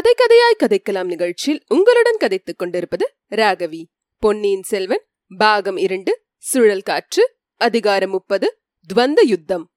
கதை கதையாய் கதைக்கலாம் நிகழ்ச்சியில் உங்களுடன் கதைத்துக் கொண்டிருப்பது ராகவி. பொன்னியின் செல்வன் பாகம் இரண்டு சுழல் காற்று அதிகாரம் முப்பது துவந்த யுத்தம்.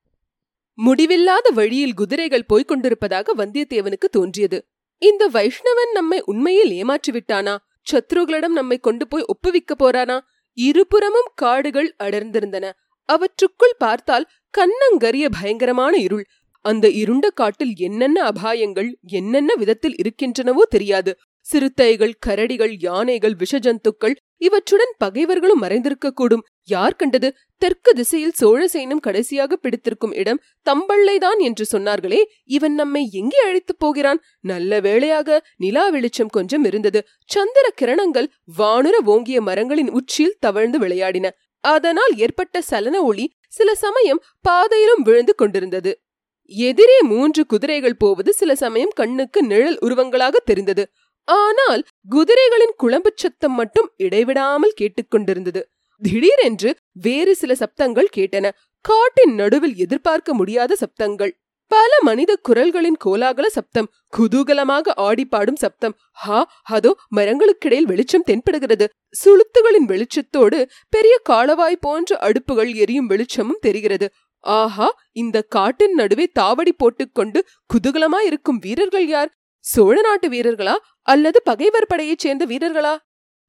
முடிவில்லாத வழியில் குதிரைகள் போய்க் கொண்டிருப்பதாக வந்தியத்தேவனுக்கு தோன்றியது. இந்த வைஷ்ணவன் நம்மை உண்மையில் ஏமாற்றிவிட்டானா? சத்ருகளிடம் நம்மை கொண்டு போய் ஒப்புவிக்க போறானா? இருபுறமும் காடுகள் அடர்ந்திருந்தன. அவற்றுக்குள் பார்த்தால் கண்ணங்கரிய பயங்கரமான இருள். அந்த இருண்ட காட்டில் என்னென்ன அபாயங்கள் என்னென்ன விதத்தில் இருக்கின்றனவோ தெரியாது. சிறுத்தைகள் கரடிகள் யானைகள் விஷஜந்துக்கள் இவற்றுடன் பகைவர்களும் மறைந்திருக்கக்கூடும். யார் கண்டது? தெற்கு திசையில் சோழசேனும் கடைசியாக பிடித்திருக்கும் இடம் தம்பள்ளைதான் என்று சொன்னார்களே இவன் நம்மை எங்கே அழைத்துப் போகிறான்? நல்ல வேளையாக நிலா வெளிச்சம் கொஞ்சம் இருந்தது. சந்திர கிரணங்கள் வானுர ஓங்கிய மரங்களின் உச்சியில் தவழ்ந்து விளையாடின. அதனால் ஏற்பட்ட சலன ஒளி சில சமயம் பாதையிலும் விழுந்து கொண்டிருந்தது. எதிரே மூன்று குதிரைகள் போவது சில சமயம் கண்ணுக்கு நிழல் உருவங்களாக தெரிந்தது. ஆனால் குதிரைகளின் குழம்புச் சத்தம் மட்டும் இடைவிடாமல் கேட்டுக்கொண்டிருந்தது. திடீரென்று வேறு சில சப்தங்கள் கேட்டன. காட்டின் நடுவில் எதிர்பார்க்க முடியாத சப்தங்கள். பல மனித குரல்களின் கோலாகல சப்தம் குதூகலமாக ஆடிப்பாடும் சப்தம். ஹா அதோ மரங்களுக்கிடையில் வெளிச்சம் தென்படுகிறது. சுளுத்துகளின் வெளிச்சத்தோடு பெரிய காலவாய் போன்ற அடுப்புகள் எரியும் வெளிச்சமும் தெரிகிறது. ஆஹா இந்த காட்டின் நடுவே தாவடி போட்டுக்கொண்டு குதூகலமா இருக்கும் வீரர்கள் யார்? சோழ நாட்டு வீரர்களா? அல்லது பகைவர் படையைச் சேர்ந்த வீரர்களா?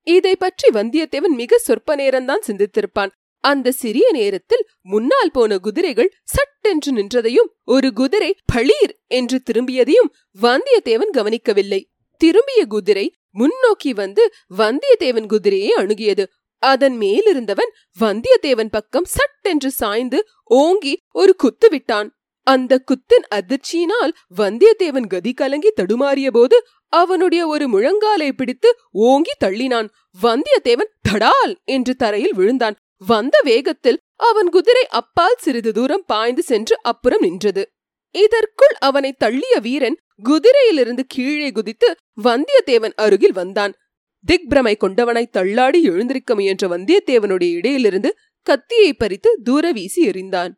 இதை பற்றி வந்தியத்தேவன் மிக சொற்ப நேரம்தான் சிந்தித்திருப்பான். அந்த சிறிய நேரத்தில் முன்னால் போன குதிரைகள் சட்டென்று நின்றதையும் ஒரு குதிரை பளீர் என்று திரும்பியதையும் வந்தியத்தேவன் கவனிக்கவில்லை. திரும்பிய குதிரை முன்னோக்கி வந்து வந்தியத்தேவன் குதிரையை அணுகியது. அதன் மேலிருந்தவன் வந்தியத்தேவன் பக்கம் சட்டென்று சாய்ந்து ஓங்கி ஒரு குத்து விட்டான். அந்த குத்தின் அதிர்ச்சியினால் வந்தியத்தேவன் கதி கலங்கி தடுமாறிய போது அவனுடைய ஒரு முழங்காலை பிடித்து ஓங்கி தள்ளினான். வந்தியத்தேவன் தடால் என்று தரையில் விழுந்தான். வந்த வேகத்தில் அவன் குதிரை அப்பால் சிறிது தூரம் பாய்ந்து சென்று அப்புறம் நின்றது. இதற்குள் அவனை தள்ளிய வீரன் குதிரையிலிருந்து கீழே குதித்து வந்தியத்தேவன் அருகில் வந்தான். திக்பிரமை கொண்டவனை தள்ளாடி எழுந்திருக்க முயன்ற வந்தியத்தேவனுடைய இடையிலிருந்து கத்தியை பறித்து தூர வீசி எறிந்தான்.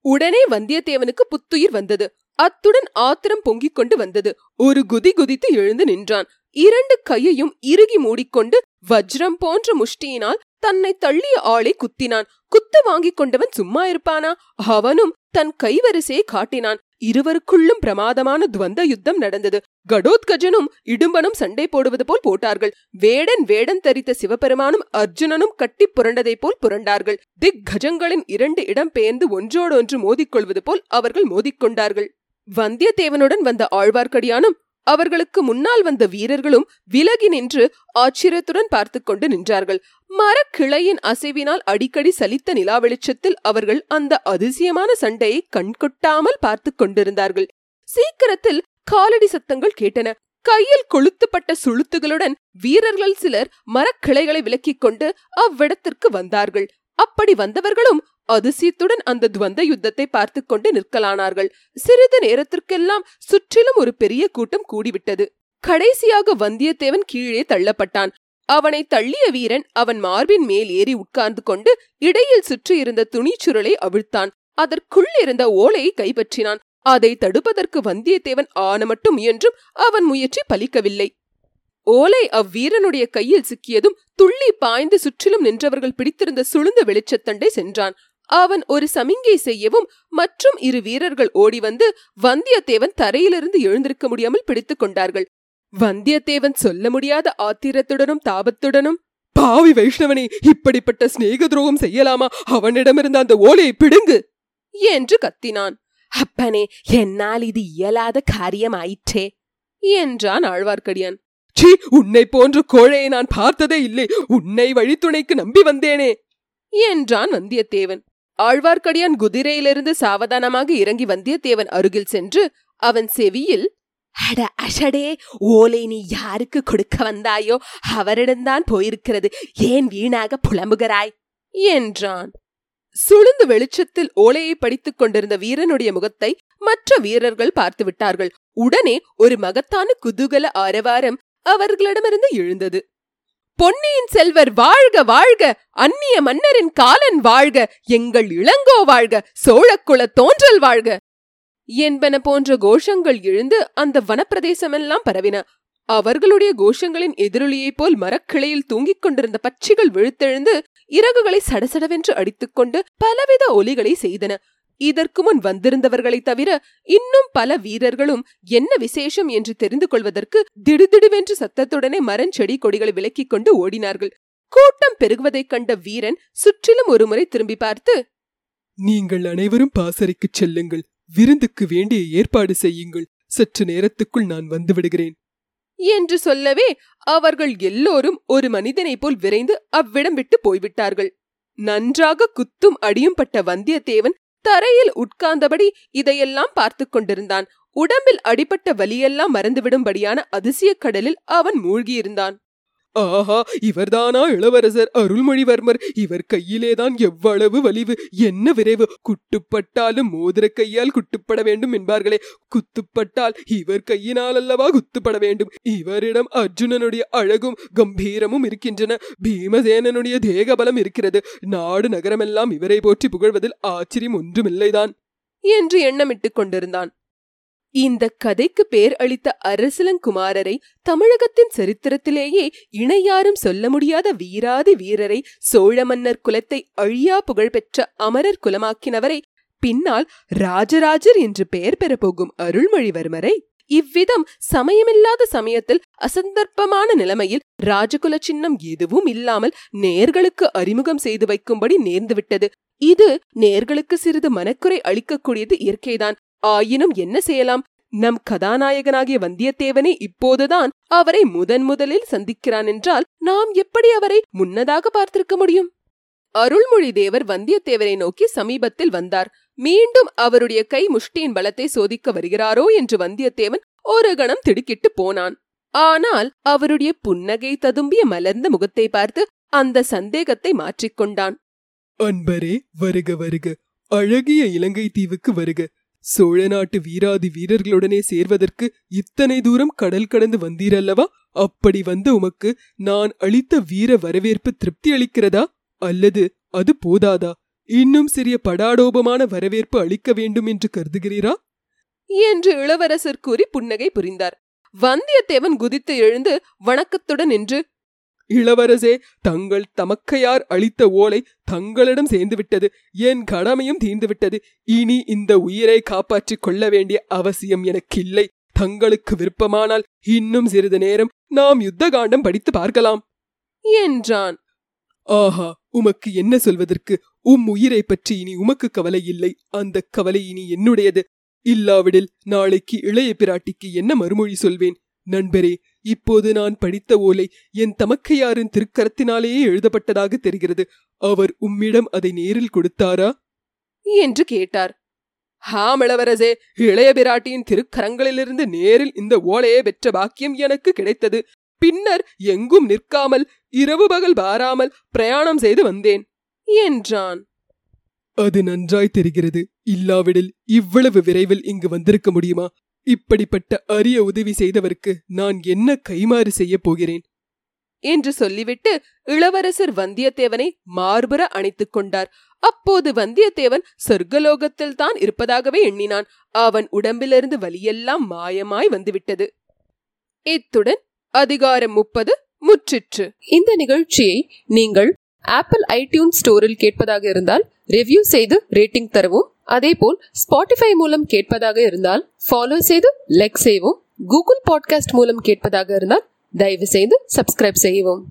உடனே வந்தியத்தேவனுக்கு புத்துயிர் வந்தது. அத்துடன் ஆத்திரம் பொங்கிக் கொண்டு வந்தது. ஒரு குதி குதித்து எழுந்து நின்றான். இரண்டு கையையும் இறுகி மூடிக்கொண்டு வஜ்ரம் போன்ற முஷ்டியினால் தன்னை தள்ளிய ஆளை குத்தினான். குத்து வாங்கிக் கொண்டவன் சும்மா இருப்பானா? அவனும் தன் கைவரிசையை காட்டினான். இருவருக்குள்ளும் பிரமாதமான துவந்த யுத்தம் நடந்தது. கடோத்கஜனும் இடும்பனும் சண்டை போடுவது போல் போட்டார்கள். வேடன் வேடன் தரித்த சிவபெருமானும் அர்ஜுனனும் கட்டி புரண்டதை போல் புரண்டார்கள். திக் கஜங்களின் இரண்டு இடம் பெயர்ந்து ஒன்றோடொன்று மோதிக்கொள்வது போல் அவர்கள் மோதிக்கொண்டார்கள் வந்தியத்தேவனுடன் வந்த ஆழ்வார்க்கடியானும் அவர்களுக்கு முன்னால் வந்த வீரர்களும் விலகி நின்று ஆச்சரியத்துடன் பார்த்து கொண்டு நின்றார்கள். மரக்கிளையின் அசைவினால் அடிக்கடி சலித்த நிலா வெளிச்சத்தில் அவர்கள் அந்த அதிசயமான சண்டையை கண்கொட்டாமல் பார்த்து கொண்டிருந்தார்கள். சீக்கிரத்தில் காலடி சத்தங்கள் கேட்டன. கையில் கொளுத்துப்பட்ட சுளுத்துகளுடன் வீரர்கள் சிலர் மரக்கிளைகளை விலக்கிக் கொண்டு அவ்விடத்திற்கு வந்தார்கள். அப்படி வந்தவர்களும் அதிசயத்துடன் அந்த துவந்த யுத்தத்தை பார்த்து கொண்டு நிற்கலானார்கள். சிறிது நேரத்திற்கெல்லாம் சுற்றிலும் ஒரு பெரிய கூட்டம் கூடிவிட்டது. கடைசியாக வந்தியத்தேவன் கீழே தள்ளப்பட்டான். அவனை தள்ளிய வீரன் அவன் மார்பின் மேல் ஏறி உட்கார்ந்து கொண்டு இடையில் சுற்றியிருந்த துணிச்சுருளை அவிழ்த்தான். அதற்குள் இருந்த ஓலையை கைப்பற்றினான். அதை தடுப்பதற்கு வந்தியத்தேவன் ஆன மட்டும் முயன்றும் அவன் முயற்சி பலிக்கவில்லை. ஓலை அவ்வீரனுடைய கையில் சிக்கியதும் துள்ளி பாய்ந்து சுற்றிலும் நின்றவர்கள் பிடித்திருந்த சுழுந்த வெளிச்சத்தண்டை சென்றான். அவன் ஒரு சமிங்கை செய்யவும் மற்றும் இரு வீரர்கள் ஓடி வந்து வந்தியத்தேவன் தரையிலிருந்து எழுந்திருக்க முடியாமல் பிடித்துக் கொண்டார்கள். வந்தியத்தேவன் சொல்ல முடியாத ஆத்திரத்துடனும் தாபத்துடனும் பாவி வைஷ்ணவனே இப்படிப்பட்ட சிநேக துரோகம் செய்யலாமா? அவனிடமிருந்த அந்த ஓலையை பிடுங்கு! என்று கத்தினான். அப்பனே என்னால் இது இயலாத காரியம் ஆயிற்றே என்றான் ஆழ்வார்க்கடியான். சீ உன்னை போன்ற கோழையை நான் பார்த்ததே இல்லை. உன்னை வழித்துணைக்கு நம்பி வந்தேனே! என்றான் வந்தியத்தேவன். ஆழ்வார்க்கடியான் குதிரையிலிருந்து சாவதானமாக இறங்கி வந்தியத்தேவன் அருகில் சென்று அவன் செவியில் அட அஷடே ஓலை நீ யாருக்கு கொடுக்க வந்தாயோ அவரிடம்தான் போயிருக்கிறது. ஏன் வீணாக புலம்புகிறாய்? என்றான். சுளுந்து வெளிச்சத்தில் ஓலையை படித்துக் கொண்டிருந்த வீரனுடைய முகத்தை மற்ற வீரர்கள் பார்த்து விட்டார்கள். உடனே ஒரு மகத்தான குதூகல ஆரவாரம் அவர்களிடமிருந்து எழுந்தது. பொன்னியின் செல்வர் வாழ்க வாழ்க அந்நிய மன்னரின் காலன் வாழ்க எங்கள் இளங்கோ வாழ்க சோழக்குல தோன்றல் வாழ்க. என்பன போன்ற கோஷங்கள் எழுந்து அந்த வனப்பிரதேசமெல்லாம் பரவின. அவர்களுடைய கோஷங்களின் எதிரொலியைப் போல் மரக்கிளையில் தூங்கிக் கொண்டிருந்த பட்சிகள் விழுத்தெழுந்து இறகுகளை சடசடவென்று அடித்துக்கொண்டு பலவித ஒலிகளை செய்தன. இதற்கு முன் வந்திருந்தவர்களை தவிர இன்னும் பல வீரர்களும் என்ன விசேஷம் என்று தெரிந்து கொள்வதற்கு திடுதிடுவென்று சத்தத்துடனே மரஞ்செடி கொடிகளை விலக்கிக் கொண்டு ஓடினார்கள். கூட்டம் பெருகுவதைக் கண்ட வீரன் சுற்றிலும் ஒருமுறை திரும்பி பார்த்து நீங்கள் அனைவரும் பாசறைக்குச் செல்லுங்கள். விருந்துக்கு வேண்டிய ஏற்பாடு செய்யுங்கள். சற்று நேரத்துக்குள் நான் வந்து விடுகிறேன் என்று சொல்லவே அவர்கள் எல்லோரும் ஒரு மனிதனைப் போல் விரைந்து அவ்விடம் விட்டு போய்விட்டார்கள். நன்றாக குத்தும் அடியும் பட்ட வந்தியத்தேவன் தரையில் உட்கார்ந்தபடி இதையெல்லாம் பார்த்துக் கொண்டிருந்தான். உடம்பில் அடிபட்ட வலியெல்லாம் மறந்துவிடும்படியான அதிசய கடலில் அவன் மூழ்கியிருந்தான். ஆஹா இவர்தானா இளவரசர் அருள்மொழிவர்மர்? இவர் கையிலேதான் எவ்வளவு வலிவு? என்ன விரைவு? குட்டுப்பட்டாலும் மோதிர கையால் குட்டுப்பட வேண்டும் என்பார்களே. குத்துப்பட்டால் இவர் கையினால் அல்லவா குத்துப்பட வேண்டும்? இவரிடம் அர்ஜுனனுடைய அழகும் கம்பீரமும் இருக்கின்றன. பீமசேனனுடைய தேகபலம் இருக்கிறது. நாடு நகரமெல்லாம் இவரை போற்றி புகழ்வதில் ஆச்சரியம் ஒன்றுமில்லைதான். என்று எண்ணமிட்டுக் கொண்டிருந்தான். இந்த கதைக்கு பேர் அளித்த அரசலங்குமாரரை தமிழகத்தின் சரித்திரத்திலேயே இணையாரும் சொல்ல முடியாத வீராதி வீரரை சோழ மன்னர் குலத்தை அழியா புகழ்பெற்ற அமரர் குலமாக்கினவரை பின்னால் ராஜராஜர் என்று பெயர் பெறப்போகும் அருள்மொழிவர்மரை. இவ்விதம் சமயமில்லாத சமயத்தில் அசந்தர்ப்பமான நிலைமையில் ராஜகுல சின்னம் எதுவும் இல்லாமல் நேர்களுக்கு அறிமுகம் செய்து வைக்கும்படி நேர்ந்துவிட்டது. இது நேர்களுக்கு சிறிது மனக்குறை அளிக்கக்கூடியது இயற்கைதான். ஆயினும் என்ன செய்யலாம்? நம் கதாநாயகனாகிய வந்தியத்தேவனே இப்போதுதான் அவரை முதன் முதலில் சந்திக்கிறான் என்றால் நாம் எப்படி அவரை முன்னதாக பார்த்திருக்க முடியும்? அருள்மொழி தேவர் வந்தியத்தேவரை நோக்கி சமீபத்தில் வந்தார். மீண்டும் அவருடைய கை முஷ்டியின் பலத்தை சோதிக்க வருகிறாரோ என்று வந்தியத்தேவன் ஒரு கணம் திடுக்கிட்டு போனான். ஆனால் அவருடைய புன்னகை ததும்பிய மலர்ந்த முகத்தை பார்த்து அந்த சந்தேகத்தை மாற்றிக்கொண்டான் அன்பரே வருக வருக. அழகிய இலங்கை தீவுக்கு வருக. சோழ நாட்டு வீராதி வீரர்களுடனே சேர்வதற்கு இத்தனை தூரம் கடல் கடந்து வந்தீரல்லவா? அப்படி வந்த உமக்கு நான் அளித்த வீர வரவேற்பு திருப்தி அளிக்கிறதா? அல்லது அது போதாதா? இன்னும் சிறிய படாடோபமான வரவேற்பு அளிக்க வேண்டும் என்று கருதுகிறீரா? என்று இளவரசர் கூறி புன்னகை புரிந்தார். வந்தியத்தேவன் குதித்து எழுந்து வணக்கத்துடன் நின்று இளவரசே தங்கள் தமக்கையார் அளித்த ஓலை தங்களிடம் சேர்ந்துவிட்டது. என் கடமையும் தீர்ந்துவிட்டது. இனி இந்த உயிரை காப்பாற்றிக் கொள்ள வேண்டிய அவசியம் எனக்கில்லை. தங்களுக்கு விருப்பமானால் இன்னும் சிறிது நேரம் நாம் யுத்த காண்டம் படித்து பார்க்கலாம். என்றான். ஆஹா உமக்கு என்ன சொல்வதற்கு? உம் உயிரை பற்றி இனி உமக்கு கவலை இல்லை. அந்த கவலை இனி என்னுடையது. இல்லாவிடில் நாளைக்கு இளைய பிராட்டிக்கு என்ன மறுமொழி சொல்வேன்? நண்பரே இப்போது நான் படித்த ஓலை என் தமக்கையாரின் திருக்கரத்தினாலேயே எழுதப்பட்டதாக தெரிகிறது. அவர் உம்மிடம் அதை நேரில் கொடுத்தாரா? என்று கேட்டார். ஹாம் இளவரசே இளைய பிராட்டியின் திருக்கரங்களிலிருந்து நேரில் இந்த ஓலையை பெற்ற பாக்கியம் எனக்கு கிடைத்தது. பின்னர் எங்கும் நிற்காமல் இரவு பகல் பாராமல் பிரயாணம் செய்து வந்தேன் என்றான். அது நன்றாய் தெரிகிறது. இல்லாவிடில் இவ்வளவு விரைவில் இங்கு வந்திருக்க முடியுமா? இப்படிப்பட்ட அரிய உதவி செய்தவருக்கு நான் என்ன கைமாறு செய்யப் போகிறேன்? என்று சொல்லிவிட்டு இளவரசர் வந்தியத்தேவனை மார்புற அணைத்துக் கொண்டார். அப்போது வந்தியத்தேவன் சொர்க்கலோகத்தில் தான் இருப்பதாகவே எண்ணினான். அவன் உடம்பிலிருந்து வலியெல்லாம் மாயமாய் வந்துவிட்டது. இத்துடன் அதிகாரம் முப்பது முற்றிற்று. இந்த நிகழ்ச்சியை நீங்கள் ஆப்பிள் ஐடியூன் ஸ்டோரில் கேட்பதாக இருந்தால் ரிவ்யூ செய்து ரேட்டிங் தரவும். அதேபோல் ஸ்பாட்டிஃபை மூலம் கேட்பதாக இருந்தால் ஃபாலோ செய்து லைக் செய்யவும் கூகுள் பாட்காஸ்ட் மூலம் கேட்பதாக இருந்தால் தயவு செய்து சப்ஸ்கிரைப் செய்யவும்.